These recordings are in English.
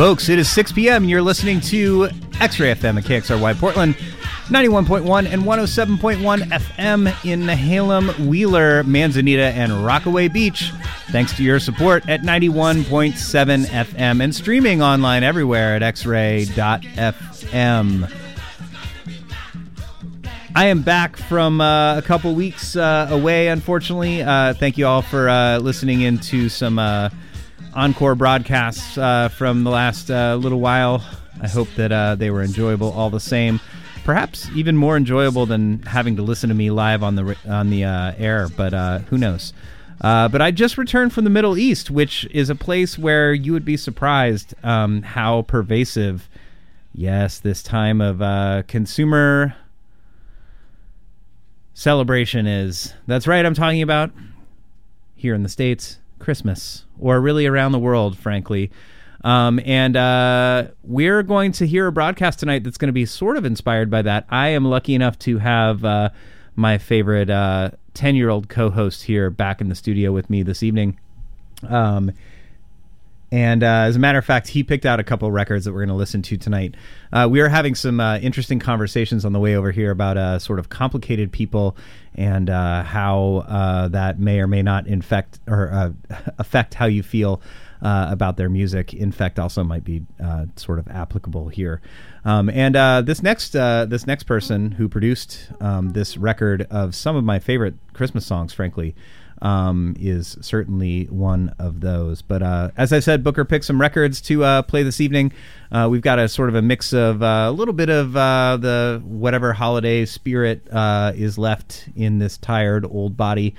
Folks, it is 6 p.m. You're listening to X Ray FM at KXRY Portland, 91.1 and 107.1 FM in Nehalem, Wheeler, Manzanita, and Rockaway Beach. Thanks to your support at 91.7 FM and streaming online everywhere at xray.fm. I am back from uh, a couple weeks uh, away, unfortunately. Uh, thank you all for uh, listening in to some uh, encore broadcasts uh, from the last uh, little while. I hope that uh, they were enjoyable all the same. Perhaps even more enjoyable than having to listen to me live on the on the uh, air, but uh, who knows? Uh, but I just returned from the Middle East, which is a place where you would be surprised um, how pervasive, yes, this time of consumer celebration is. That's right, I'm talking about here in the States, Christmas, or really around the world, frankly. Um, and uh, we're going to hear a broadcast tonight that's going to be sort of inspired by that. I am lucky enough to have uh, my favorite 10 year old co host here back in the studio with me this evening. Um, and uh, as a matter of fact, he picked out a couple records that we're going to listen to tonight. Uh, we are having some uh, interesting conversations on the way over here about uh, sort of complicated people and uh, how uh, that may or may not infect or affect how you feel about their music. In fact, also might be sort of applicable here. Um, and this next this next person who produced um, this record of some of my favorite Christmas songs, frankly, um, is certainly one of those. But uh, as I said, Booker picked some records to uh, play this evening. Uh, we've got a sort of a mix of uh, a little bit of uh, the whatever holiday spirit uh, is left in this tired old body.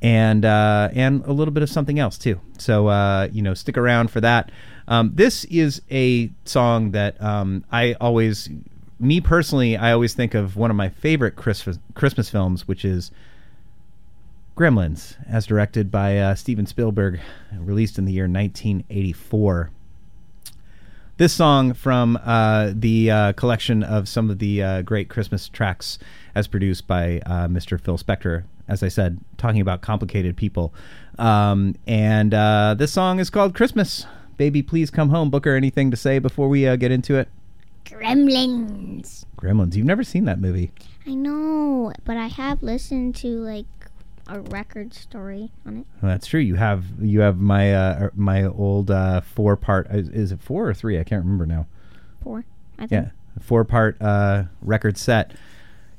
And and a little bit of something else too. So you know, stick around for that. Um, this is a song that um, I always, me personally, I always think of one of my favorite Christmas Christmas films, which is Gremlins, as directed by uh, Steven Spielberg, released in the year 1984. This song from uh, the uh, collection of some of the uh, great Christmas tracks, as produced by uh, Mr. Phil Spector, as I said, talking about complicated people. Um, and uh, this song is called Christmas. Baby, please come home. Booker, anything to say before we uh, get into it? Gremlins. Gremlins. You've never seen that movie. I know, but I have listened to like a record story on it. Well, that's true. You have you have my uh, my old uh, four part. Is, is it four or three? I can't remember now. Four, I think. Yeah, four part uh, record set.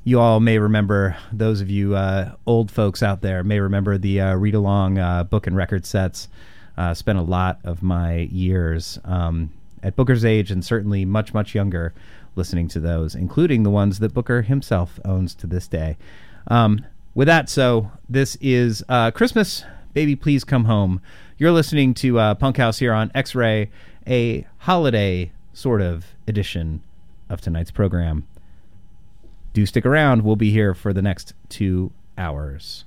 You all may remember those of you uh, old folks out there may remember the uh, read along uh, book and record sets. Uh, spent a lot of my years um, at Booker's age and certainly much much younger listening to those, including the ones that Booker himself owns to this day. Um, with that, so this is uh, Christmas, baby, please come home. You're listening to uh, Punk House here on X Ray, a holiday sort of edition of tonight's program. Do stick around. We'll be here for the next two hours.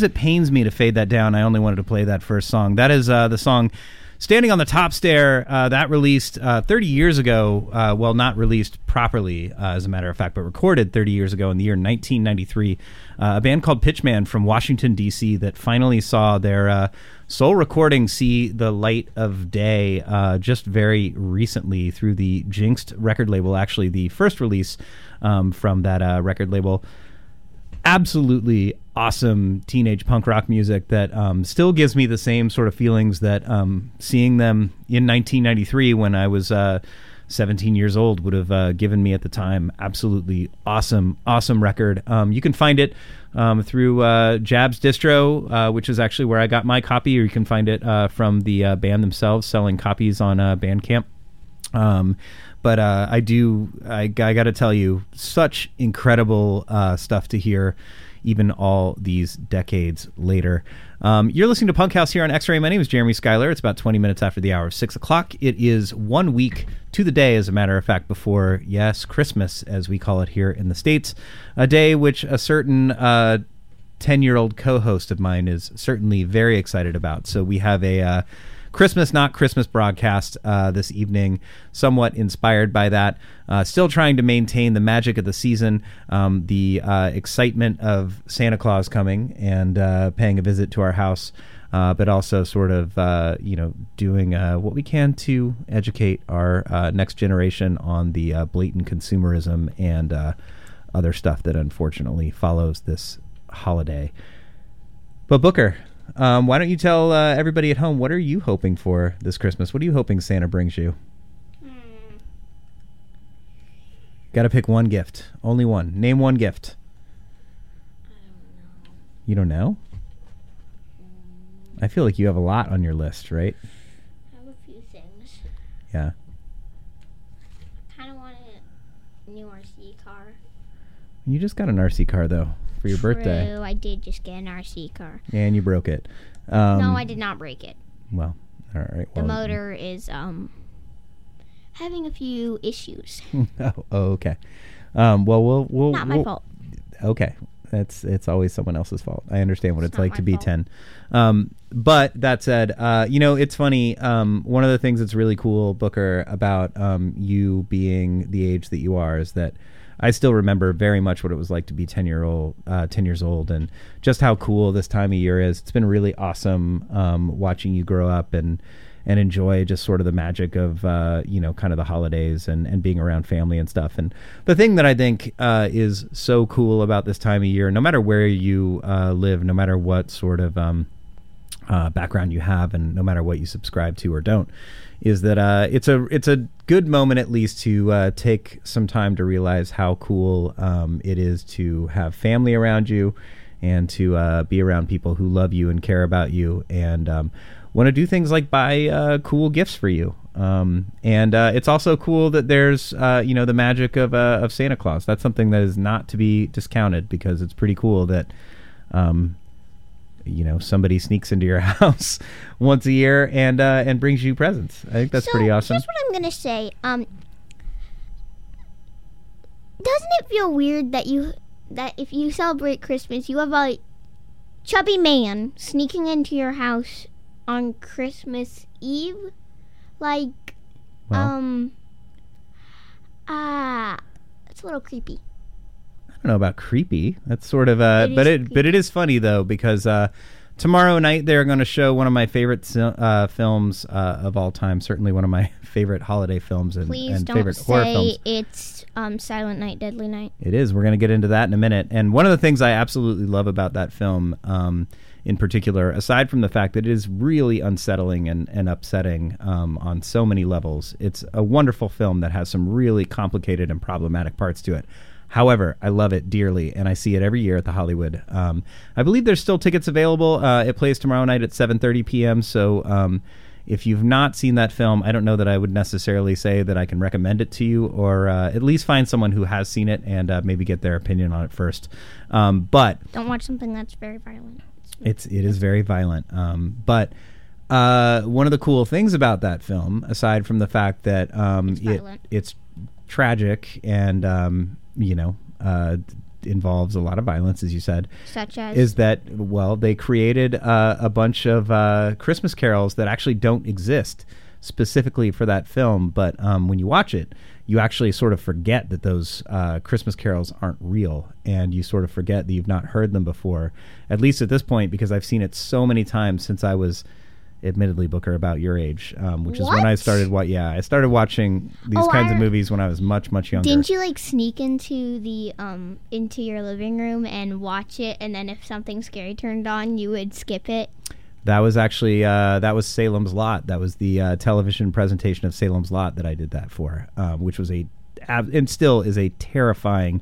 As it pains me to fade that down, I only wanted to play that first song. That is uh, the song Standing on the Top Stair, uh, that released uh, 30 years ago. Uh, well, not released properly, uh, as a matter of fact, but recorded 30 years ago in the year 1993. Uh, a band called Pitchman from Washington, D.C., that finally saw their uh, sole recording see the light of day just very recently through the Jinxed record label, actually, the first release um, from that record label absolutely awesome teenage punk rock music that um, still gives me the same sort of feelings that um, seeing them in 1993 when I was uh, 17 years old would have uh, given me at the time. Absolutely awesome, awesome record. Um, you can find it um, through uh, Jabs Distro, uh, which is actually where I got my copy, or you can find it uh, from the uh, band themselves selling copies on Bandcamp. Um, but I do, I, I got to tell you, such incredible stuff to hear, even all these decades later. Um, you're listening to Punk House here on X Ray. My name is Jeremy Schuyler. It's about 20 minutes after the hour of 6 o'clock. It is one week to the day, as a matter of fact, before, yes, Christmas, as we call it here in the States. A day which a certain. Uh, 10 year old co host of mine is certainly very excited about. So we have a uh, Christmas, not Christmas broadcast uh, this evening, somewhat inspired by that. Uh, still trying to maintain the magic of the season, um, the uh, excitement of Santa Claus coming and uh, paying a visit to our house. Uh, but also sort of, uh, you know, doing uh, what we can to educate our uh, next generation on the blatant consumerism and other stuff that unfortunately follows this holiday. But Booker, um, why don't you tell uh, everybody at home what are you hoping for this Christmas? What are you hoping Santa brings you? Got to pick one gift, only one. Name one gift. I don't know. you don't know? I feel like you have a lot on your list, right? I have a few things. Yeah. I kind of want a new RC car. You just got an RC car though for your birthday, True, I did just get an RC car. and you broke it. Um, no, I did not break it. Well, all right. The motor is um having a few issues. oh, oh, okay. Um, well, we'll we'll Not my we'll- fault. okay that's it's always someone else's fault i understand what It's it's, like to be fault. 10 um, but that said uh, you know it's funny um, one of the things that's really cool booker about um, you being the age that you are is that i still remember very much what it was like to be 10 year old uh, 10 years old and just how cool this time of year is it's been really awesome um, watching you grow up and and enjoy just sort of the magic of uh, you know kind of the holidays and, and being around family and stuff. And the thing that I think uh, is so cool about this time of year, no matter where you uh, live, no matter what sort of um, uh, background you have, and no matter what you subscribe to or don't, is that uh, it's a it's a good moment at least to uh, take some time to realize how cool um, it is to have family around you and to uh, be around people who love you and care about you and um, want to do things like buy uh, cool gifts for you. Um, and uh, it's also cool that there's uh, you know the magic of uh, of Santa Claus. That's something that is not to be discounted because it's pretty cool that um, you know somebody sneaks into your house once a year and uh, and brings you presents. I think that's so, pretty awesome. Here's what I'm gonna say. Um, doesn't it feel weird that you that if you celebrate Christmas, you have a chubby man sneaking into your house on Christmas Eve? Like, Well, um, ah, it's a little creepy. I don't know about creepy. That's sort of uh, It but it but it is funny though because uh, tomorrow night they're going to show one of my favorite uh, films uh, of all time. Certainly one of my favorite holiday films and, Please and don't favorite horror films. say it's um Silent Night, Deadly Night. It is. We're going to get into that in a minute. And one of the things I absolutely love about that film, um, in particular, aside from the fact that it is really unsettling and, and upsetting um, on so many levels, it's a wonderful film that has some really complicated and problematic parts to it. However, I love it dearly, and I see it every year at the Hollywood. Um, I believe there's still tickets available. Uh, it plays tomorrow night at 7:30 p.m. So um, if you've not seen that film, I don't know that I would necessarily say that I can recommend it to you, or uh, at least find someone who has seen it and uh, maybe get their opinion on it first. Um, but Don't watch something that's very violent. it's it is very violent. Um, but uh, one of the cool things about that film, aside from the fact that um, It's it it's tragic and um, you know uh, involves a lot of violence, as you said, Such as is that well they created uh, a bunch of uh, Christmas carols that actually don't exist specifically for that film, but um, when you watch it, you actually sort of forget that those uh, Christmas carols aren't real, and you sort of forget that you've not heard them before. At least at this point, because I've seen it so many times since I was. Admittedly, Booker, about your age, um, which is when I What? started. What? Yeah, I started watching these Oh, kinds of movies when I was much, much younger. Didn't you like sneak into the um into your living room and watch it, and then if something scary turned on, you would skip it? That was actually uh, that was Salem's Lot. That was the uh, television presentation of Salem's Lot that I did that for, um, which was a ab- and still is a terrifying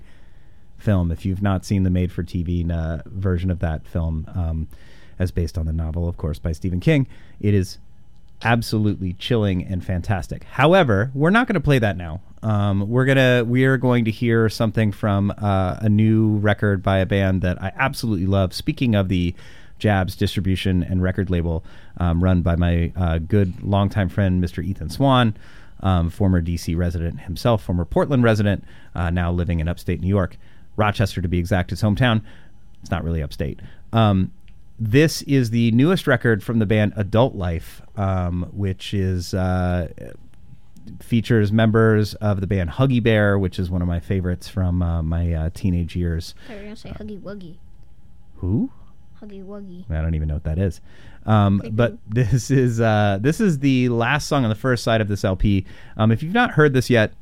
film. If you've not seen the made-for-TV uh, version of that film, um, as based on the novel, of course, by Stephen King, it is absolutely chilling and fantastic. However, we're not going to play that now. Um, we're gonna we are going to hear something from uh, a new record by a band that I absolutely love. Speaking of the Jabs distribution and record label, um, run by my uh, good longtime friend Mr. Ethan Swan, um, former DC resident himself, former Portland resident, uh, now living in upstate New York, Rochester to be exact, his hometown. It's not really upstate. Um, this is the newest record from the band Adult Life, um, which is uh, features members of the band Huggy Bear, which is one of my favorites from uh, my uh, teenage years. I was gonna say Huggy Wuggy, Who? Huggy Wuggy. I don't even know what that is. Um, but this is uh, this is the last song on the first side of this LP. Um, if you've not heard this yet,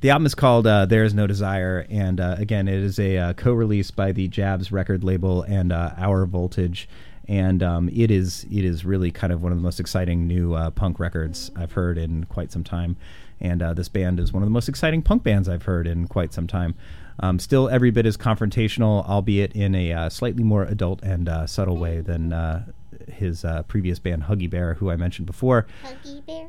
the album is called uh, "There Is No Desire," and uh, again, it is a uh, co-release by the Jabs record label and uh, Our Voltage, and um, it is it is really kind of one of the most exciting new uh, punk records I've heard in quite some time. And uh, this band is one of the most exciting punk bands I've heard in quite some time. Um, still, every bit as confrontational, albeit in a uh, slightly more adult and uh, subtle way than uh, his uh, previous band, Huggy Bear, who I mentioned before Huggy Bear.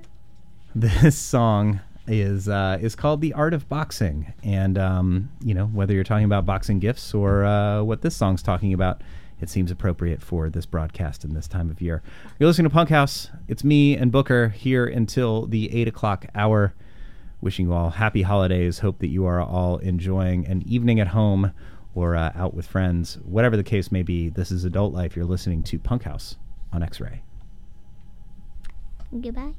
this song is uh, is called "The Art of Boxing," and um, you know whether you're talking about boxing gifts or uh, what this song's talking about, it seems appropriate for this broadcast in this time of year. You're listening to Punk House. It's me and Booker here until the eight o'clock hour. Wishing you all happy holidays. Hope that you are all enjoying an evening at home or uh, out with friends. Whatever the case may be, this is Adult Life. You're listening to Punk House on X Ray. Goodbye.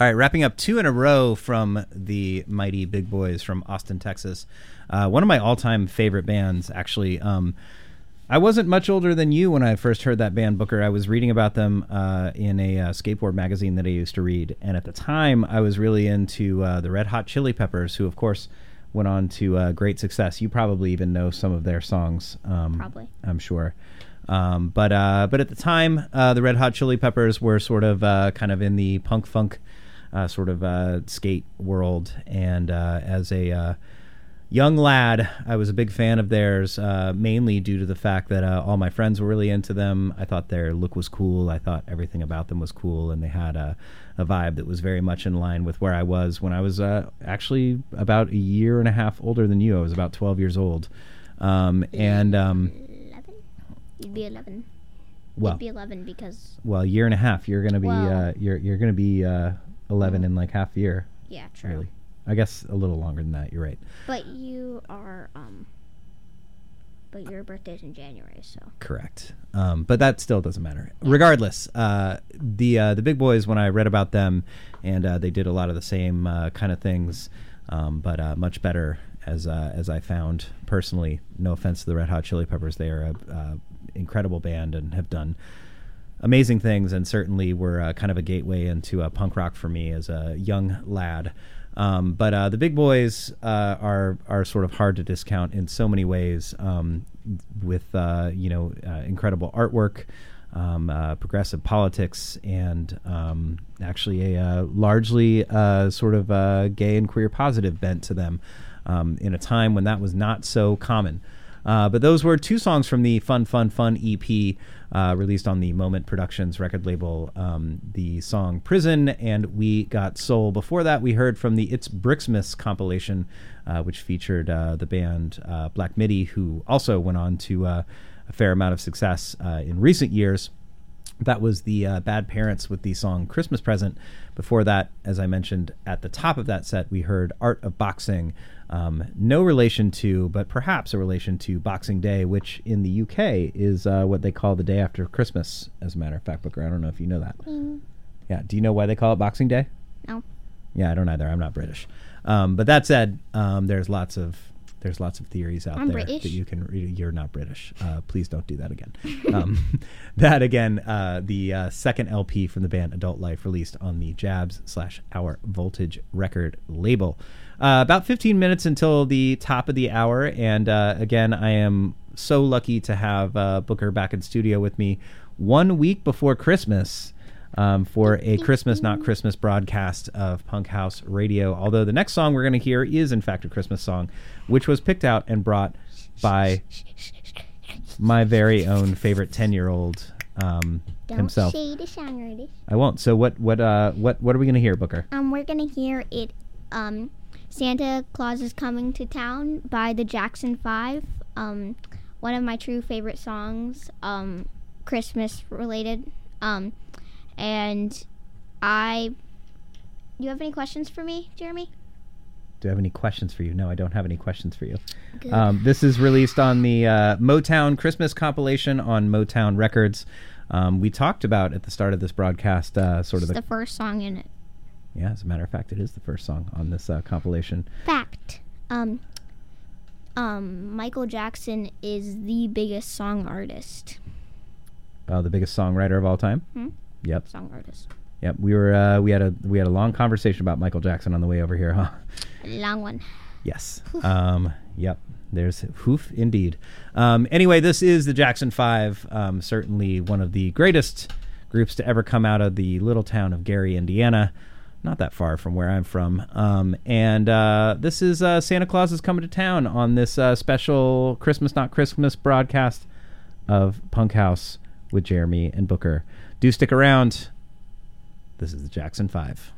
All right, wrapping up two in a row from the mighty Big Boys from Austin, Texas. Uh, one of my all-time favorite bands, actually. Um, I wasn't much older than you when I first heard that band, Booker. I was reading about them uh, in a uh, skateboard magazine that I used to read, and at the time, I was really into uh, the Red Hot Chili Peppers, who, of course, went on to uh, great success. You probably even know some of their songs. Um, Probably. I'm sure. Um, but uh, but at the time, uh, the Red Hot Chili Peppers were sort of uh, kind of in the punk funk sort of uh, skate world, and uh, as a uh, young lad, I was a big fan of theirs, uh, mainly due to the fact that uh, all my friends were really into them. I thought their look was cool. I thought everything about them was cool, and they had a, a vibe that was very much in line with where I was when I was uh, actually about a year and a half older than you. I was about 12 years old. Um, and um, 11? You'd be 11. well, You'd be 11 because, well, a year and a half. You're gonna be Well- uh, you're you're gonna be uh, 11 in like half a year. yeah, true. Really, I guess a little longer than that. You're right. But you are, um, but your birthday's in January, so. Correct. Um, but that still doesn't matter. Regardless, uh, the uh, the big boys when I read about them, and uh, they did a lot of the same uh, kind of things, um, but uh, much better as uh, as I found personally. No offense to the Red Hot Chili Peppers, they are a uh, incredible band and have done amazing things, and certainly were uh, kind of a gateway into uh, punk rock for me as a young lad. Um, but uh, the big boys uh, are are sort of hard to discount in so many ways, um, with uh, you know uh, incredible artwork, um, progressive politics, and um, actually a largely sort of gay and queer positive bent to them, um, in a time when that was not so common. But those were two songs from the Fun Fun Fun EP uh, released on the Moment Productions record label. Um, the song Prison and We Got Soul. Before that, we heard from the It's Brixmas compilation, uh, which featured uh, the band uh, Black Midi, who also went on to uh, a fair amount of success uh, in recent years. That was the uh, Bad Parents with the song Christmas Present. Before that, as I mentioned at the top of that set, we heard Art of Boxing. Um, no relation to, but perhaps a relation to Boxing Day, which in the UK is uh, what they call the day after Christmas, as a matter of fact, Booker. I don't know if you know that. Yeah. Do you know why they call it Boxing Day? No. Yeah, I don't either. I'm not British. Um, but that said, um, there's lots of there's lots of theories out I'm there British. that you can read. You're not British. Uh, please don't do that again. um, that again, uh, the uh, second LP from the band Adulkt Life, released on the Jabs slash Our Voltage record label. Uh, about 15 minutes until the top of the hour, and uh, again, I am so lucky to have uh, Booker back in studio with me one week before Christmas um, for a Christmas Not Christmas broadcast of Punk House Radio. Although the next song we're going to hear is, in fact, a Christmas song, which was picked out and brought by my very own favorite 10 year old um, Don't himself. say the song artist. I won't. So, what, what, uh, what, what are we going to hear, Booker? Um, we're gonna hear it. Um, Santa Claus is coming to town by the Jackson Five. Um, one of my true favorite songs. Um, Christmas related. Um, and I. Do you have any questions for me, Jeremy? Do I have any questions for you? No, I don't have any questions for you. Um, this is released on the uh, Motown Christmas compilation on Motown Records. Um, we talked about at the start of this broadcast uh, sort it's of the the. first song in it. Yeah, as a matter of fact, it is the first song on this uh, compilation. Fact. Um. Um, Michael Jackson is the biggest song artist. Uh, the biggest songwriter of all time. Hmm? Yep, Song artist. yep. We were uh, we had a we had a long conversation about Michael Jackson on the way over here, huh? Long one. Yes. Um, yep. There's hoof indeed. Um, anyway, this is the Jackson Five. Um, certainly one of the greatest groups to ever come out of the little town of Gary, Indiana. Not that far from where I'm from. Um, and uh, this is uh, Santa Claus is coming to town on this uh, special Christmas Not Christmas broadcast of Punk House with Jeremy and Booker. Do stick around. This is the Jackson Five.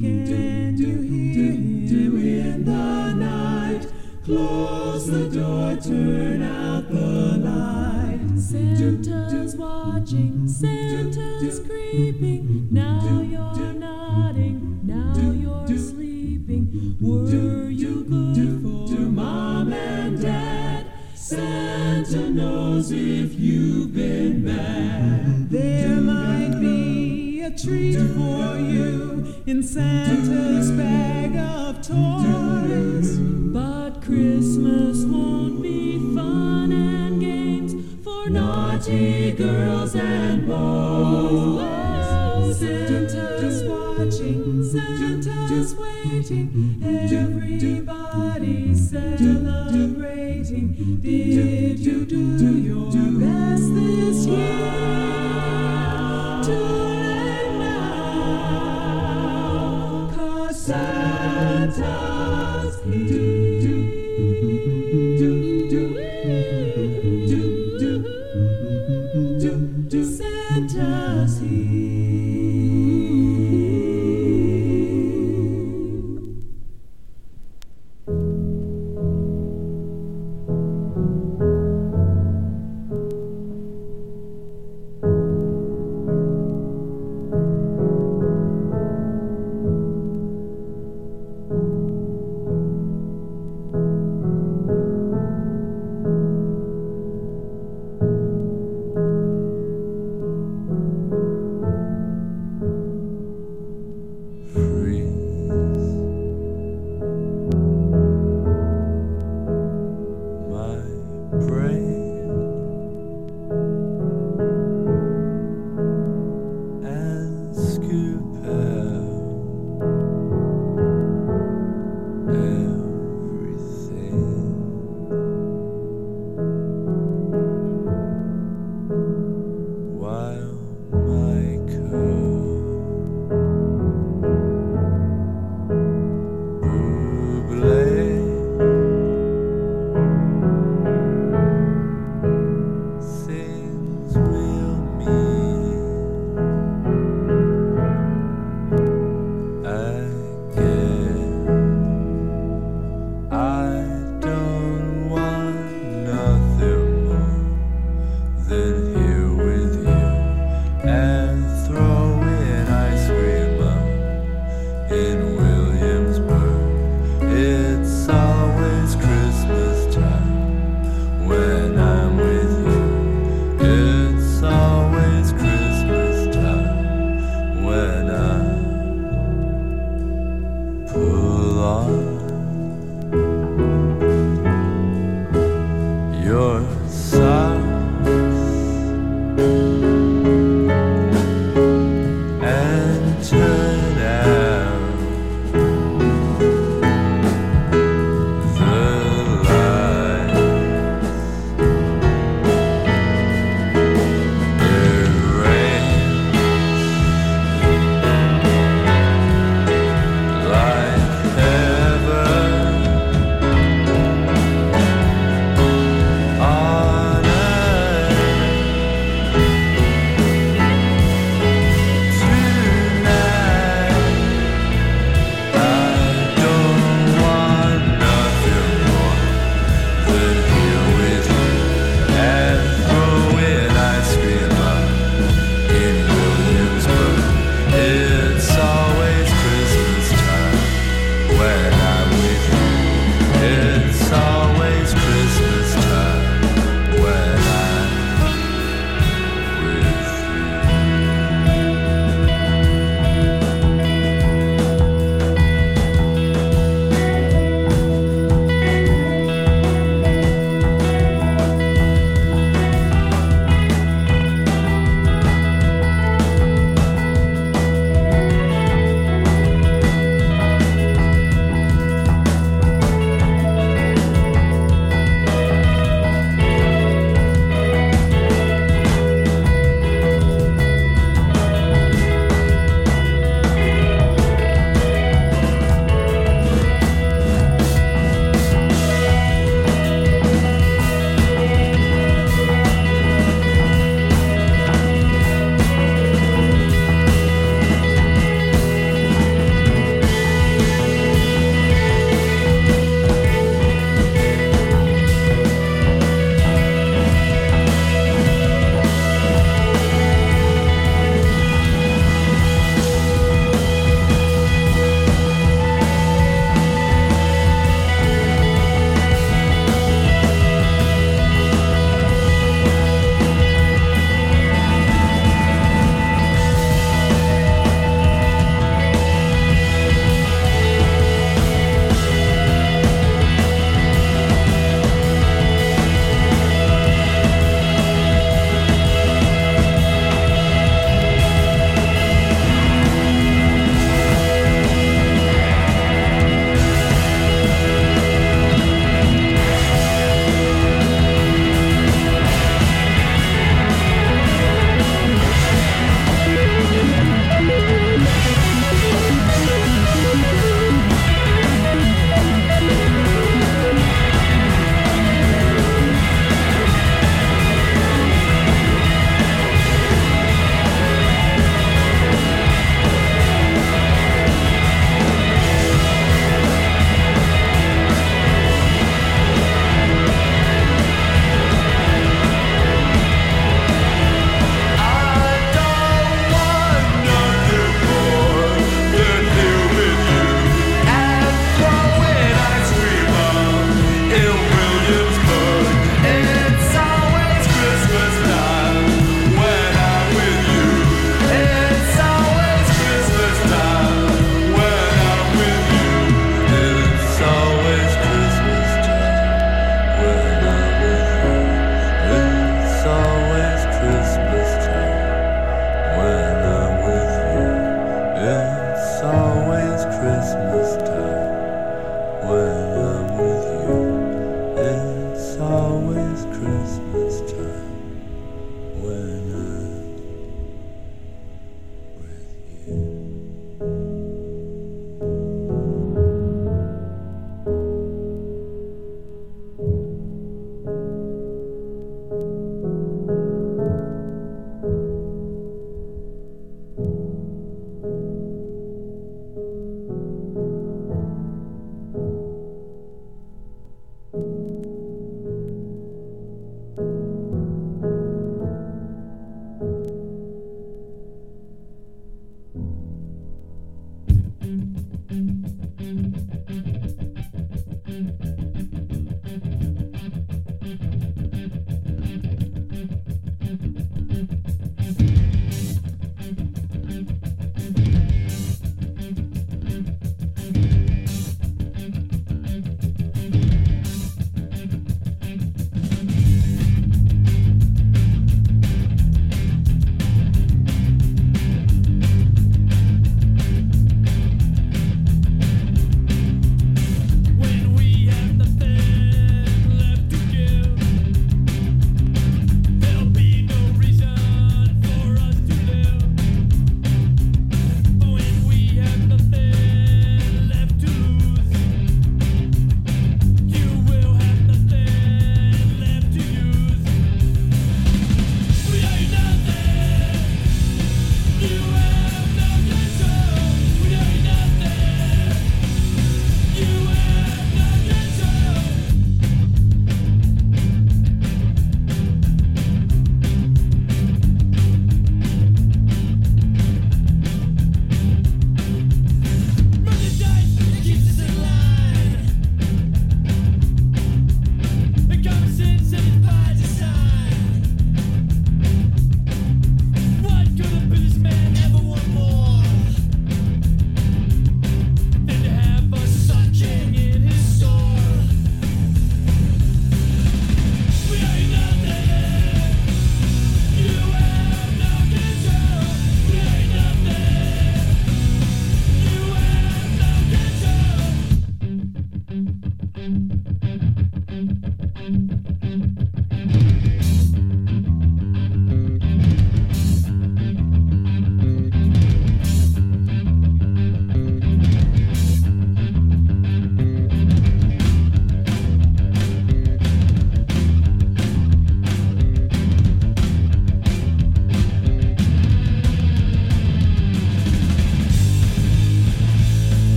Fading.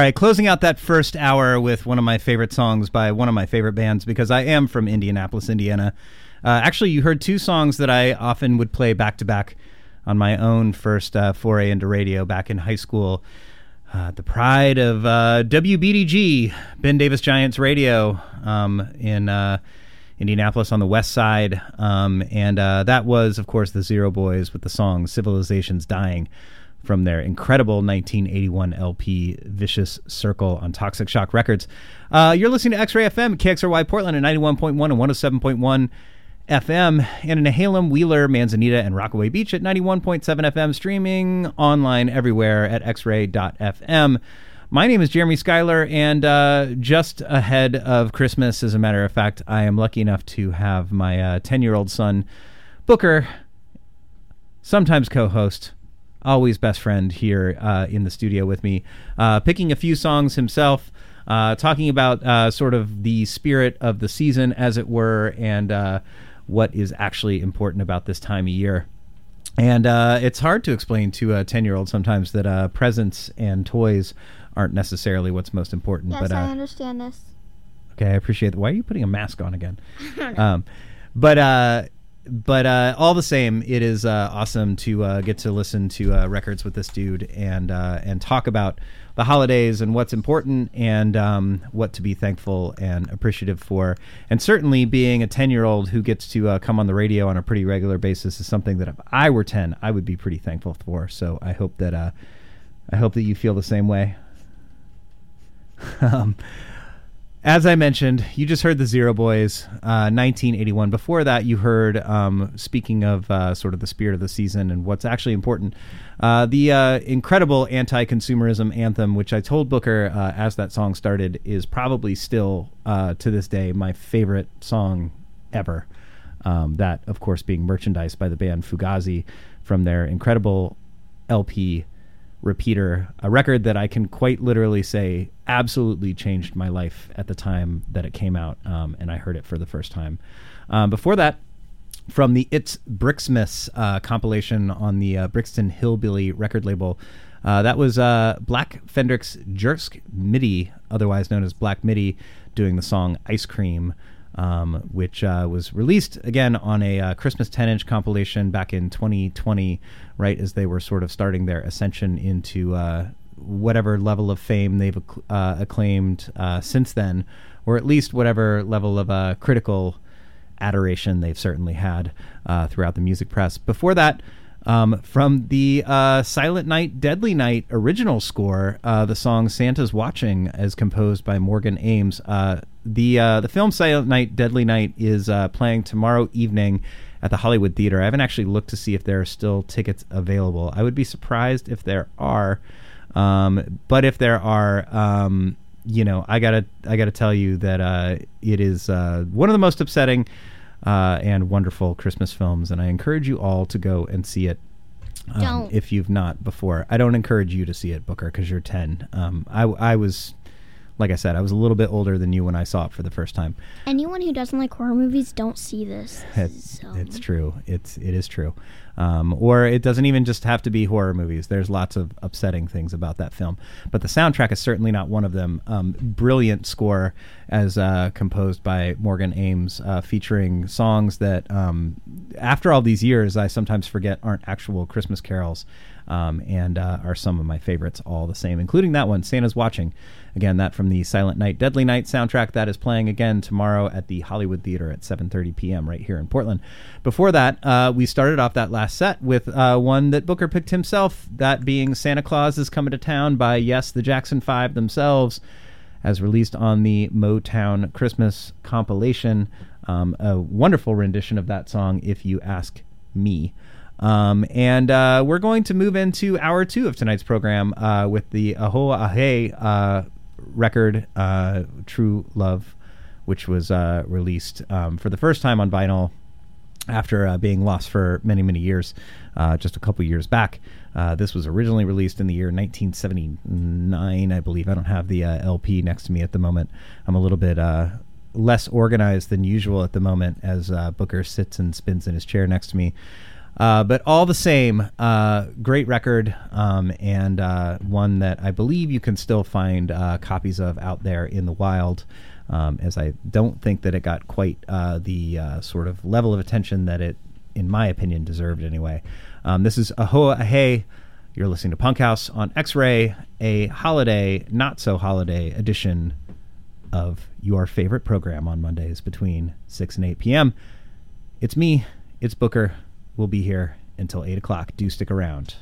Right, closing out that first hour with one of my favorite songs by one of my favorite bands because I am from Indianapolis, Indiana. Uh, actually, you heard two songs that I often would play back to back on my own first uh, foray into radio back in high school. Uh, the pride of uh, WBDG, Ben Davis Giants Radio, um, in uh, Indianapolis on the west side. Um, and uh, that was, of course, the Zero Boys with the song Civilization's Dying from their incredible 1981 LP Vicious Circle on Toxic Shock Records. Uh, you're listening to X Ray FM, KXRY Portland at 91.1 and 107.1 FM, and in Nehalem, Wheeler, Manzanita, and Rockaway Beach at 91.7 FM, streaming online everywhere at xray.fm. My name is Jeremy Schuyler, and uh, just ahead of Christmas, as a matter of fact, I am lucky enough to have my 10 year old son, Booker, sometimes co host, always best friend here uh, in the studio with me, uh, picking a few songs himself, uh, talking about uh, sort of the spirit of the season, as it were, and uh, what is actually important about this time of year. And uh, it's hard to explain to a 10 year old sometimes that uh, presents and toys aren't necessarily what's most important. Yes, but uh, I understand this. Okay, I appreciate that. Why are you putting a mask on again? um, but uh, but uh, all the same, it is uh, awesome to uh, get to listen to uh, records with this dude and uh, and talk about the holidays and what's important and um, what to be thankful and appreciative for. And certainly, being a ten year old who gets to uh, come on the radio on a pretty regular basis is something that if I were ten, I would be pretty thankful for. So I hope that I hope that you feel the same way. um, as I mentioned, you just heard the Zero Boys, uh, 1981. Before that, you heard, um, speaking of uh, sort of the spirit of the season and what's actually important, uh, the uh, incredible anti consumerism anthem, which I told Booker uh, as that song started, is probably still, uh, to this day, my favorite song ever. Um, that, of course, being merchandised by the band Fugazi from their incredible LP repeater, a record that I can quite literally say absolutely changed my life at the time that it came out, um, and I heard it for the first time. Um, before that, from the It's Bricksmiths uh, compilation on the uh, Brixton Hillbilly record label, uh, that was uh, Black Fendrix Jersk MIDI, otherwise known as Black MIDI, doing the song Ice Cream. Um, which uh, was released again on a uh, Christmas 10 inch compilation back in 2020, right as they were sort of starting their ascension into uh, whatever level of fame they've acc- uh, acclaimed uh, since then, or at least whatever level of uh, critical adoration they've certainly had throughout the music press. Before that, um, from the uh, Silent Night, Deadly Night original score, uh, the song "Santa's Watching," as composed by Morgan Ames. Uh, the uh, the film Silent Night, Deadly Night is uh, playing tomorrow evening at the Hollywood Theater. I haven't actually looked to see if there are still tickets available. I would be surprised if there are, um, but if there are, um, you know, I gotta I gotta tell you that uh, it is one of the most upsetting uh, and wonderful Christmas films, and I encourage you all to go and see it. Um, if you've not before. I don't encourage you to see it, Booker, because you're ten. Um, I, I was, like I said, I was a little bit older than you when I saw it for the first time. Anyone who doesn't like horror movies, don't see this. It's, So- it's true. It's it is true. Um, or it doesn't even just have to be horror movies. There's lots of upsetting things about that film, but the soundtrack is certainly not one of them. Um, brilliant score as uh, composed by Morgan Ames, uh, featuring songs that, um, after all these years, I sometimes forget aren't actual Christmas carols. Um, and uh, are some of my favorites all the same, including that one, Santa's Watching. Again, that from the Silent Night, Deadly Night soundtrack that is playing again tomorrow at the Hollywood Theater at 7:30 p.m. right here in Portland. Before that, uh, we started off that last set with uh, one that Booker picked himself, that being Santa Claus is Coming to Town by Yes, the Jackson Five themselves, as released on the Motown Christmas compilation. Um, a wonderful rendition of that song, if you ask me. Um, and uh, we're going to move into hour two of tonight's program uh, with the Ahoe Ahoea uh, record, uh, True Love, which was uh, released um, for the first time on vinyl after uh, being lost for many, many years, uh, just a couple years back. Uh, this was originally released in the year 1979, I believe. I don't have the uh, LP next to me at the moment. I'm a little bit uh, less organized than usual at the moment as uh, Booker sits and spins in his chair next to me. Uh, but all the same, uh, great record, um, and uh, one that I believe you can still find uh, copies of out there in the wild. um, as I don't think that it got quite uh, the sort of level of attention that it, in my opinion, deserved anyway. Um, this is Ahoe Ahoea. You're listening to Punk House on X Ray, a holiday, not so holiday edition of your favorite program on Mondays between 6 and 8 p.m. It's me, it's Booker. We'll be here until 8 o'clock. Do stick around.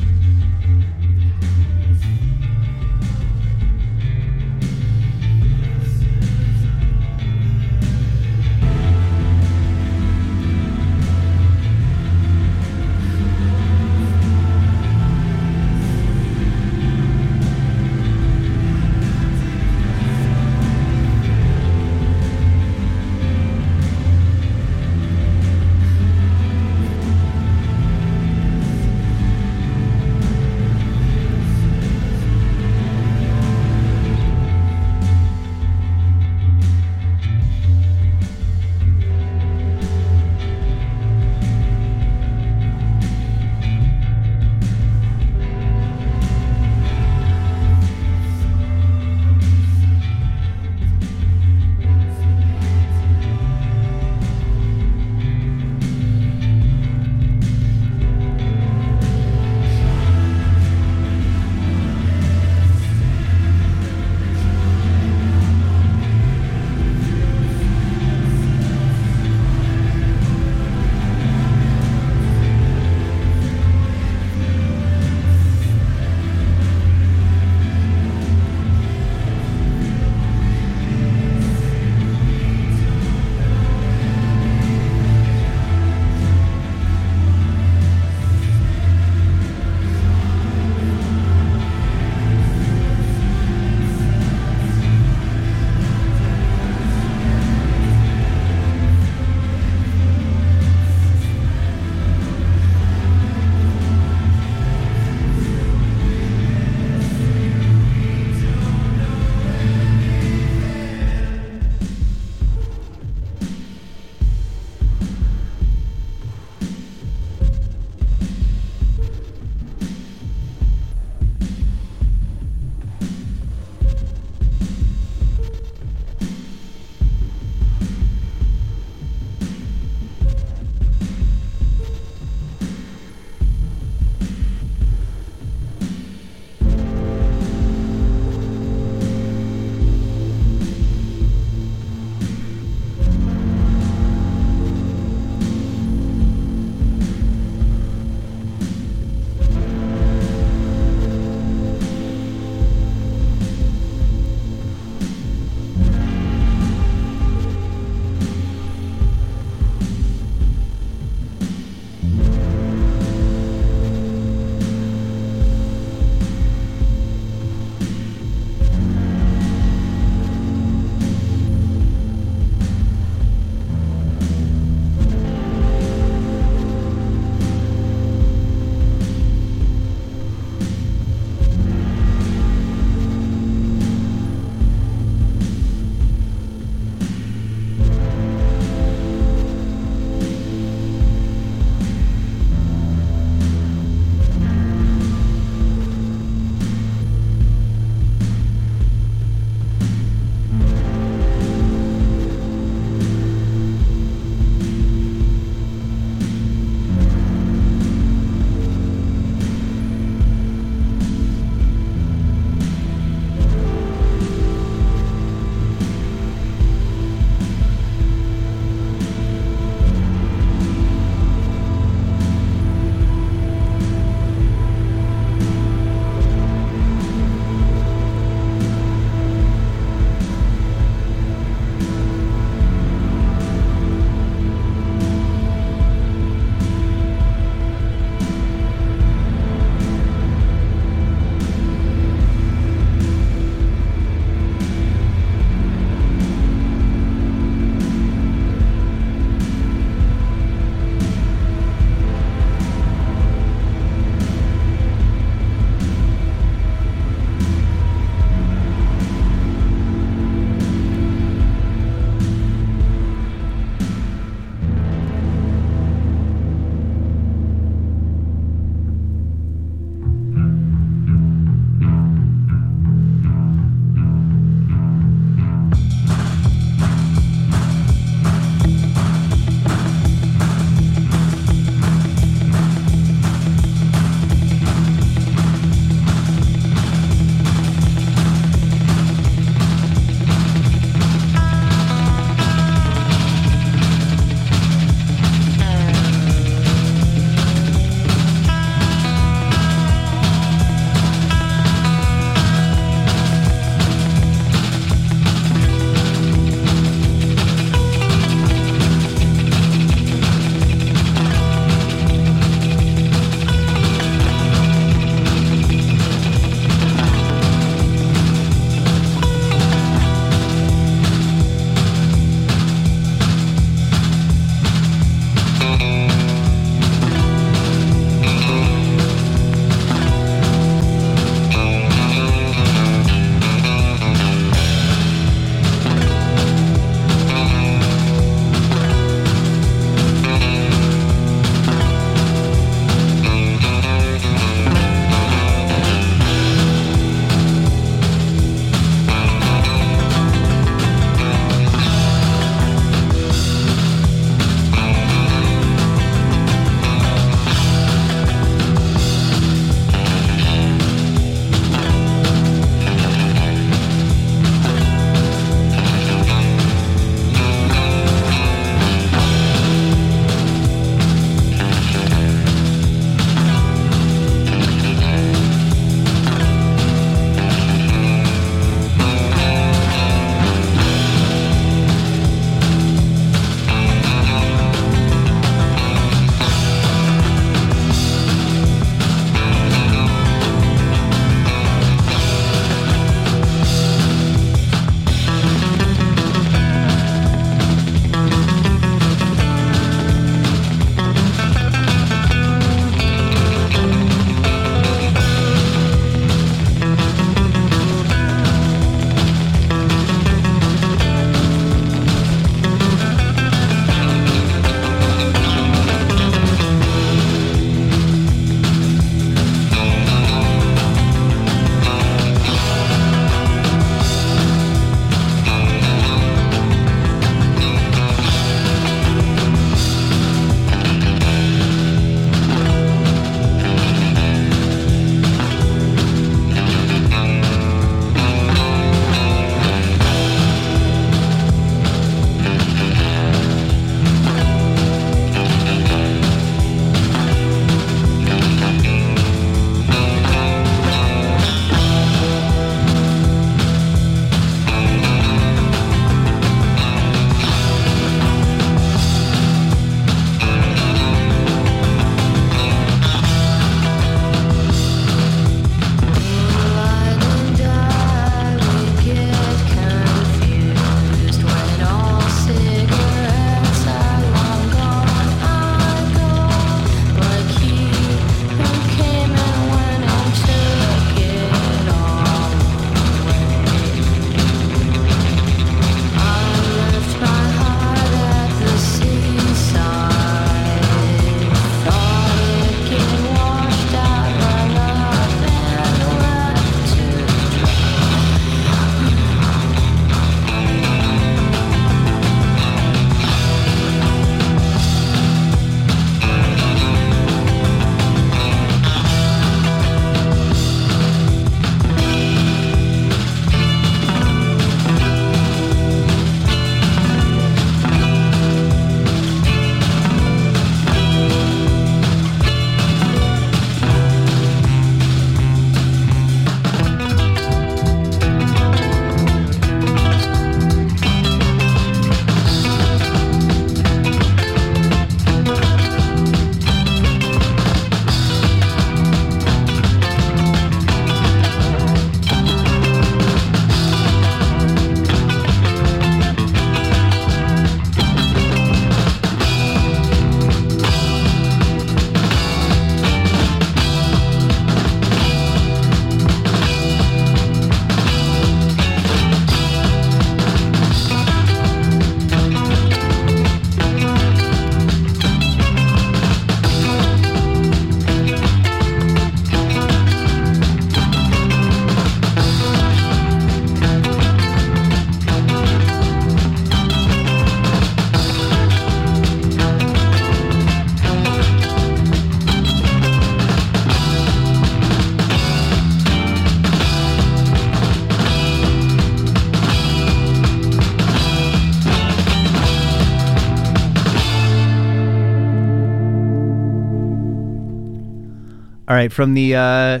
Right, from the uh,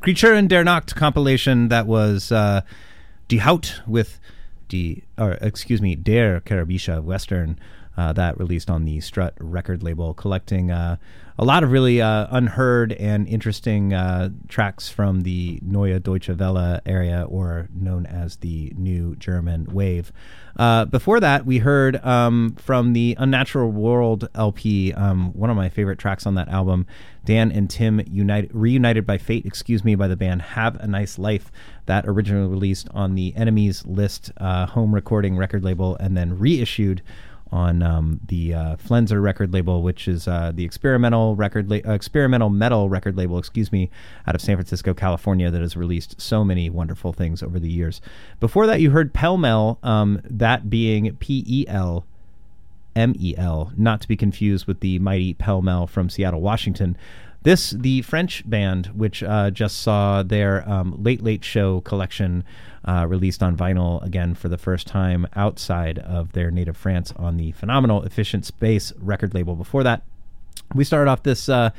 Creature in der Nacht compilation that was uh, Die Haut with die, or excuse me, Der Karibische Western uh, that released on the Strut record label, collecting uh, a lot of really uh, unheard and interesting uh, tracks from the Neue Deutsche Welle area, or known as the New German Wave. Uh, before that, we heard um, from the Unnatural World LP, um, one of my favorite tracks on that album, Dan and Tim united, reunited by fate, excuse me, by the band Have a Nice Life, that originally released on the Enemies List uh, home recording record label and then reissued on um, the uh, Flenser record label, which is uh, the experimental record, la- uh, experimental metal record label, excuse me, out of San Francisco, California, that has released so many wonderful things over the years. Before that, you heard Pel Mel, um, that being P E L M E L, not to be confused with the mighty Pell Mell from Seattle, Washington. This, the French band, which uh, just saw their um, Late Late Show collection uh, released on vinyl again for the first time outside of their native France on the phenomenal Efficient Space record label. Before that, we started off this uh,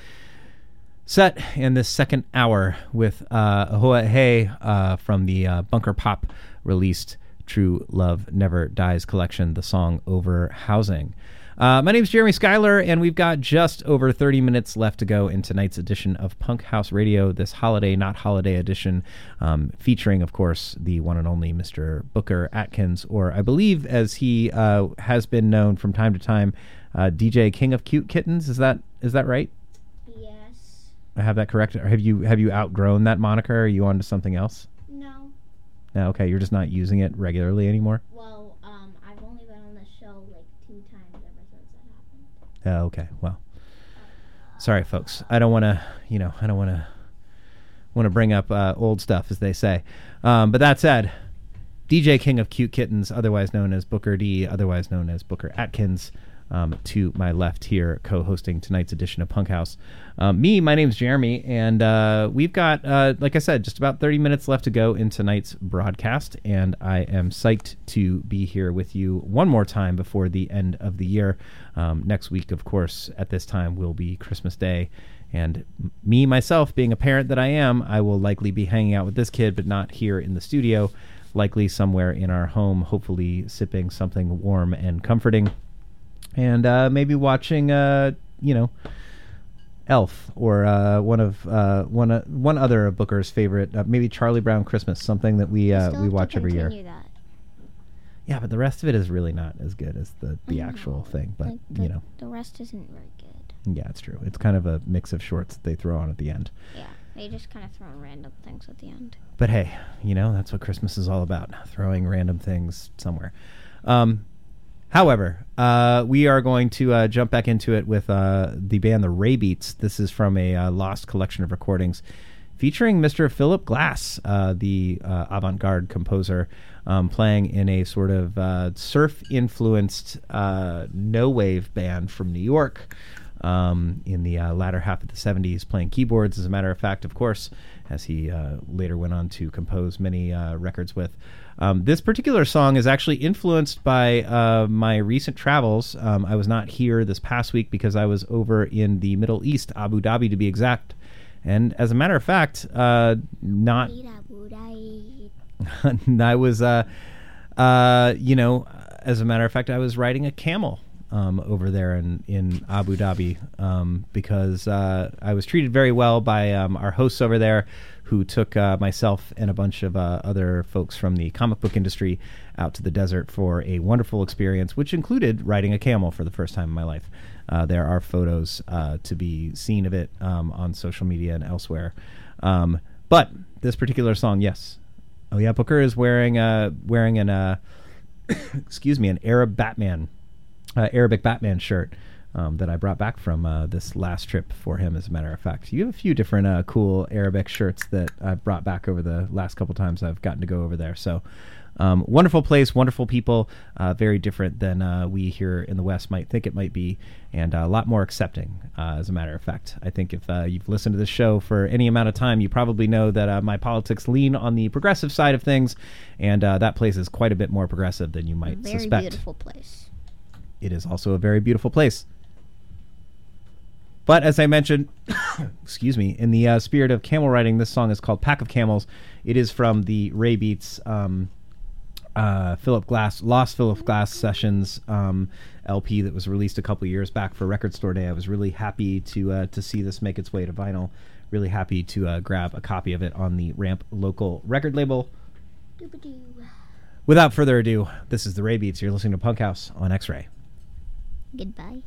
set in this second hour with uh, Ahoe Ahoea uh, from the uh, Bunkerpop released True Love Never Dies collection, the song Overhousing. Uh, my name is Jeremy Schuyler, and we've got just over 30 minutes left to go in tonight's edition of Punk House Radio, this holiday, not holiday edition, um, featuring, of course, the one and only Mr. Booker Atkins, or I believe, as he uh, has been known from time to time, uh, DJ King of Cute Kittens. Is that is that right? Yes. I have that correct. Have you have you outgrown that moniker? Are you on to something else? No. No, okay, you're just not using it regularly anymore. Well, um, I've only been on the show like two times ever since that happened. Oh, okay. Well, sorry, folks. I don't want to, you know, I don't want to want to bring up uh, old stuff, as they say. Um, but that said, DJ King of Cute Kittens, otherwise known as Booker D, otherwise known as Booker Atkins, um, to my left here, co-hosting tonight's edition of Punk House. Um, me, my name's Jeremy, and uh, we've got, uh, like I said, just about 30 minutes left to go in tonight's broadcast, and I am psyched to be here with you one more time before the end of the year. Um, next week, of course, at this time will be Christmas Day, and me, myself, being a parent that I am, I will likely be hanging out with this kid, but not here in the studio, likely somewhere in our home, hopefully sipping something warm and comforting and uh, maybe watching, uh, you know, Elf or uh, one of uh, one uh, one other of Booker's favorite, uh, maybe Charlie Brown Christmas, something that we uh, we watch every year. That. Yeah, but the rest of it is really not as good as the the actual thing. But The, the, you know, the rest isn't very good. yeah, it's true. It's kind of a mix of shorts that they throw on at the end. Yeah, they just kind of throw random things at the end. But hey, you know that's what Christmas is all about: throwing random things somewhere. Um, however, uh, we are going to uh, jump back into it with uh, the band the Raybeats. This is from a uh, lost collection of recordings featuring Mr. Philip Glass, uh, the uh, avant-garde composer, um, playing in a sort of uh, surf-influenced uh, no-wave band from New York um, in the latter half of the 70s, playing keyboards, as a matter of fact, of course, as he later went on to compose many records with. Um, this particular song is actually influenced by uh, my recent travels. Um, I was not here this past week because I was over in the Middle East, Abu Dhabi to be exact. And as a matter of fact, uh, not I was, uh, uh, you know, as a matter of fact, I was riding a camel um, over there in, in Abu Dhabi um, because uh, I was treated very well by um, our hosts over there who took uh, myself and a bunch of uh, other folks from the comic book industry out to the desert for a wonderful experience, which included riding a camel for the first time in my life. Uh, there are photos uh, to be seen of it um, on social media and elsewhere. Um, but this particular song, yes. Oh yeah, Booker is wearing uh, wearing an uh, excuse me an Arab Batman Arabic Batman shirt um, that I brought back from uh, this last trip for him. As a matter of fact, you have a few different uh, cool Arabic shirts that I've brought back over the last couple times I've gotten to go over there. So. Um, wonderful place, wonderful people, uh, very different than uh, we here in the West might think it might be, and a lot more accepting, uh, as a matter of fact. I think if uh, you've listened to this show for any amount of time, you probably know that uh, my politics lean on the progressive side of things, and uh, that place is quite a bit more progressive than you might Very suspect. beautiful place. It is also a very beautiful place. But as I mentioned, excuse me, in the uh, spirit of camel riding, this song is called "Pack of Camels." It is from the Raybeats um, uh, Philip Glass Lost Philip Glass Sessions um, LP that was released a couple years back for Record Store Day. I was really happy to uh, to see this make its way to vinyl. Really happy to uh, grab a copy of it on the Ramp local record label. Doobadoo. Without further ado, this is the Raybeats. You're listening to Punk House on X-Ray. Goodbye.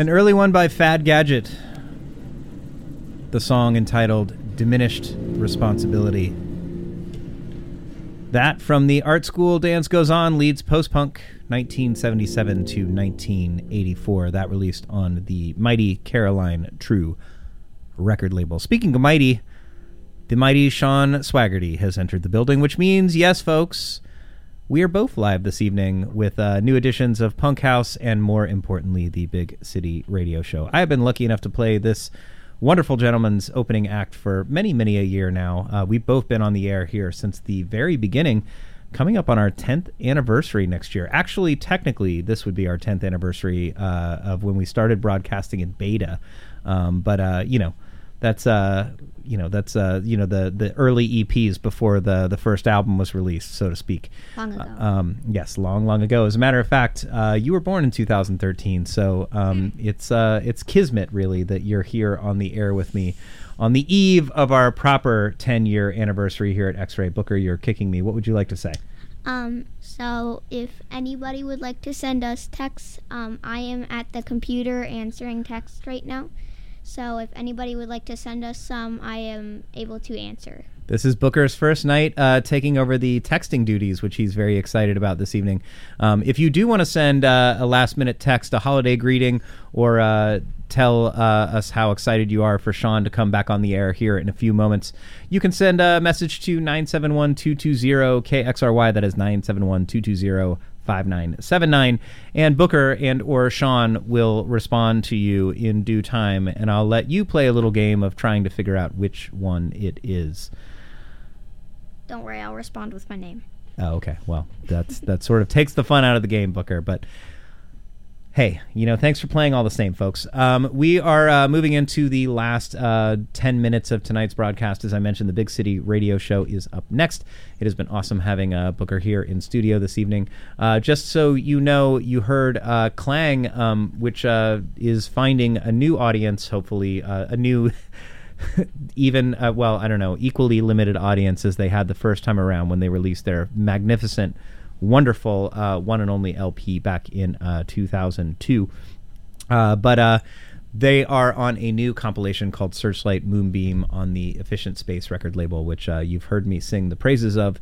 An early one by Fad Gadget. The song entitled Diminished Responsibility. That from the Art School Dance Goes On Leeds post punk 1977 to 1984. That released on the Mighty Caroline True record label. Speaking of Mighty, the mighty Sean Swaggerty has entered the building, which means, yes, folks, we are both live this evening with uh, new editions of Punk House and, more importantly, the Big City Radio Show. I have been lucky enough to play this wonderful gentleman's opening act for many, many a year now. Uh, we've both been on the air here since the very beginning, coming up on our 10th anniversary next year. Actually, technically, this would be our 10th anniversary uh, of when we started broadcasting in beta. Um, but, uh, you know, that's uh you know that's uh you know the the early EPs before the the first album was released so to speak. Long ago. Uh, um yes long long ago. As a matter of fact uh you were born in 2013 so um it's uh it's kismet really that you're here on the air with me. On the eve of our proper 10 year anniversary here at X-Ray Booker you're kicking me. What would you like to say? Um, so if anybody would like to send us texts, um, I am at the computer answering texts right now. So if anybody would like to send us some, I am able to answer. This is Booker's first night uh, taking over the texting duties, which he's very excited about this evening. Um, if you do want to send uh, a last minute text, a holiday greeting, or uh, tell uh, us how excited you are for Sean to come back on the air here in a few moments, you can send a message to 971 220 KXRY. That is 971 220 5979 and booker and or sean will respond to you in due time and i'll let you play a little game of trying to figure out which one it is. Don't worry, I'll respond with my name. oh okay. Well that's that sort of takes the fun out of the game booker but hey you know thanks for playing all the same folks. Um, we are uh, moving into the last uh, 10 minutes of tonight's broadcast. As i mentioned the big city radio show is up next. It has been awesome having uh, booker here in studio this evening. Uh, just so you know you heard uh, Klang um, which uh, is finding a new audience hopefully uh, a new even uh, well i don't know equally limited audience as they had the first time around when they released their magnificent wonderful uh, one and only lp back in uh, 2002 uh, but uh, they are on a new compilation called Searchlight Moonbeam on the Efficient Space record label, which uh, you've heard me sing the praises of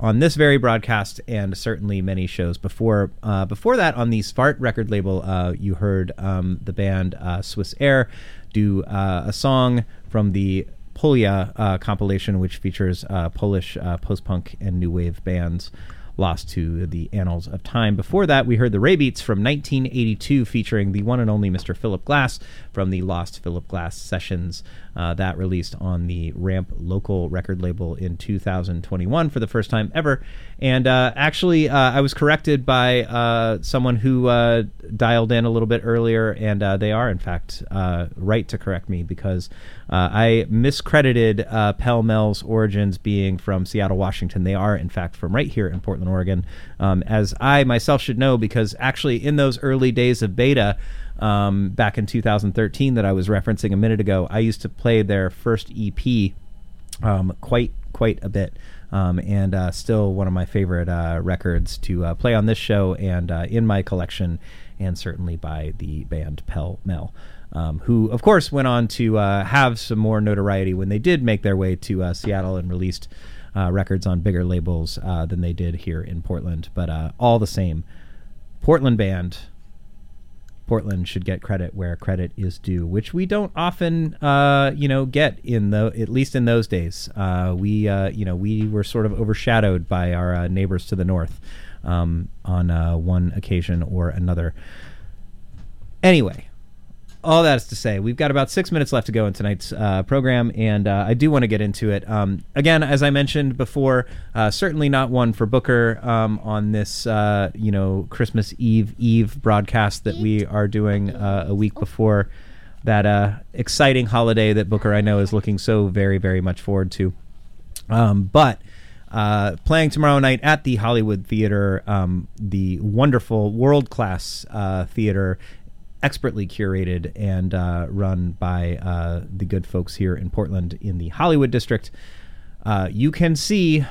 on this very broadcast and certainly many shows before. Before that, on the Svart record label, you heard um, the band Sissair do a song from the Polia uh, compilation, which features uh, Polish uh, post punk and new wave bands lost to the annals of time. Before that, we heard the Raybeats from 1982, featuring the one and only Mr. Philip Glass from the Lost Philip Glass Sessions. Uh, that released on the Ramp local record label in 2021 for the first time ever. And uh, actually, uh, I was corrected by uh, someone who uh, dialed in a little bit earlier, and uh, they are, in fact, right to correct me because I miscredited uh, Pell Mell's origins being from Seattle, Washington. They are, in fact, from right here in Portland, Oregon, um, as I myself should know because actually, in those early days of beta, um, back in 2013 that I was referencing a minute ago, I used to play their first EP um, quite quite a bit, um, and uh, still one of my favorite uh, records to uh, play on this show and uh, in my collection, and certainly by the band Pell Mell. Um, who, of course, went on to uh, have some more notoriety when they did make their way to uh, Seattle and released records on bigger labels than they did here in Portland. But all the same, Portland band, Portland should get credit where credit is due, which we don't often, uh, you know, get in the at least in those days. Uh, we, uh, you know, we were sort of overshadowed by our uh, neighbors to the north um, on uh, one occasion or another. Anyway, all that is to say, we've got about six minutes left to go in tonight's uh, program, and uh, I do want to get into it. Um, again, as I mentioned before, uh, certainly not one for Booker um, on this, uh, you know, Christmas Eve Eve broadcast that we are doing uh, a week before that uh, exciting holiday that Booker I know is looking so very, very much forward to. Um, but uh, playing tomorrow night at the Hollywood Theater, um, the wonderful world class uh, theater, expertly curated and uh, run by uh, the good folks here in Portland in the Hollywood district. Uh, you can see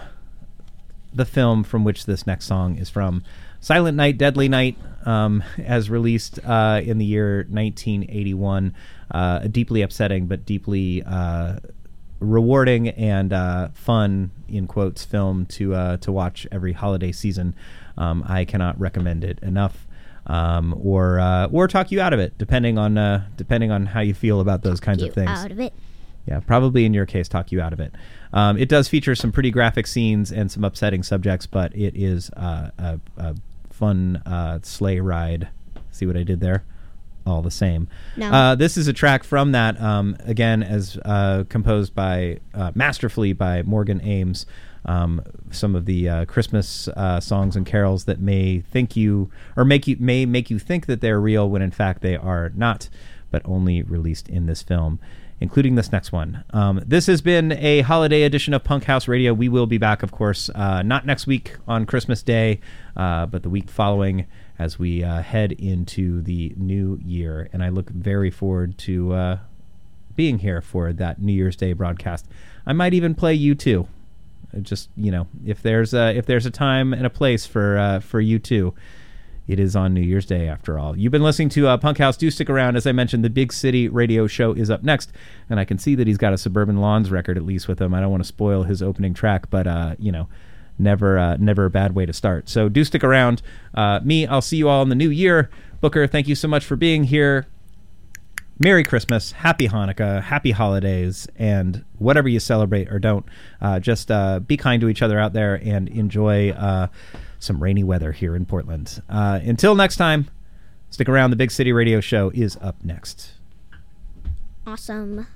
the film from which this next song is from. Silent Night, Deadly Night, um, as released uh, in the year 1981. Uh, a deeply upsetting but deeply uh, rewarding and fun, in quotes, film to to watch every holiday season. Um, I cannot recommend it enough, um, or uh, or talk you out of it, depending on uh, depending on how you feel about those kinds You of things. out of it. Yeah, probably in your case, talk you out of it. Um, it does feature some pretty graphic scenes and some upsetting subjects, but it is uh, a, a fun uh, sleigh ride. See what I did there? All the same. No. Uh, this is a track from that, um, again, as uh, composed by uh, masterfully by Morgan Ames. Um, some of the uh, Christmas uh, songs and carols that may think you or make you may make you think that they're real when in fact they are not, but only released in this film including this next one. Um, this has been a holiday edition of Punk House Radio. We will be back, of course, uh, not next week on Christmas Day, uh, but the week following as we uh, head into the new year. And I look very forward to uh, being here for that New Year's Day broadcast. I might even play U2. Just you know, if there's a, if there's a time and a place for uh, for U2, it is on New Year's Day, after all. You've been listening to uh, Punk House. Do stick around. As I mentioned, the Big City Radio Show is up next, and I can see that he's got a Suburban Lawns record at least with him. I don't want to spoil his opening track, but uh, you know, never, uh, never a bad way to start. So do stick around. Uh, me, I'll see you all in the new year. Booker, thank you so much for being here. Merry Christmas, Happy Hanukkah, Happy Holidays, and whatever you celebrate or don't, uh, just uh, be kind to each other out there and enjoy uh, some rainy weather here in Portland. Uh, until next time, stick around. The Big City Radio Show is up next. Awesome.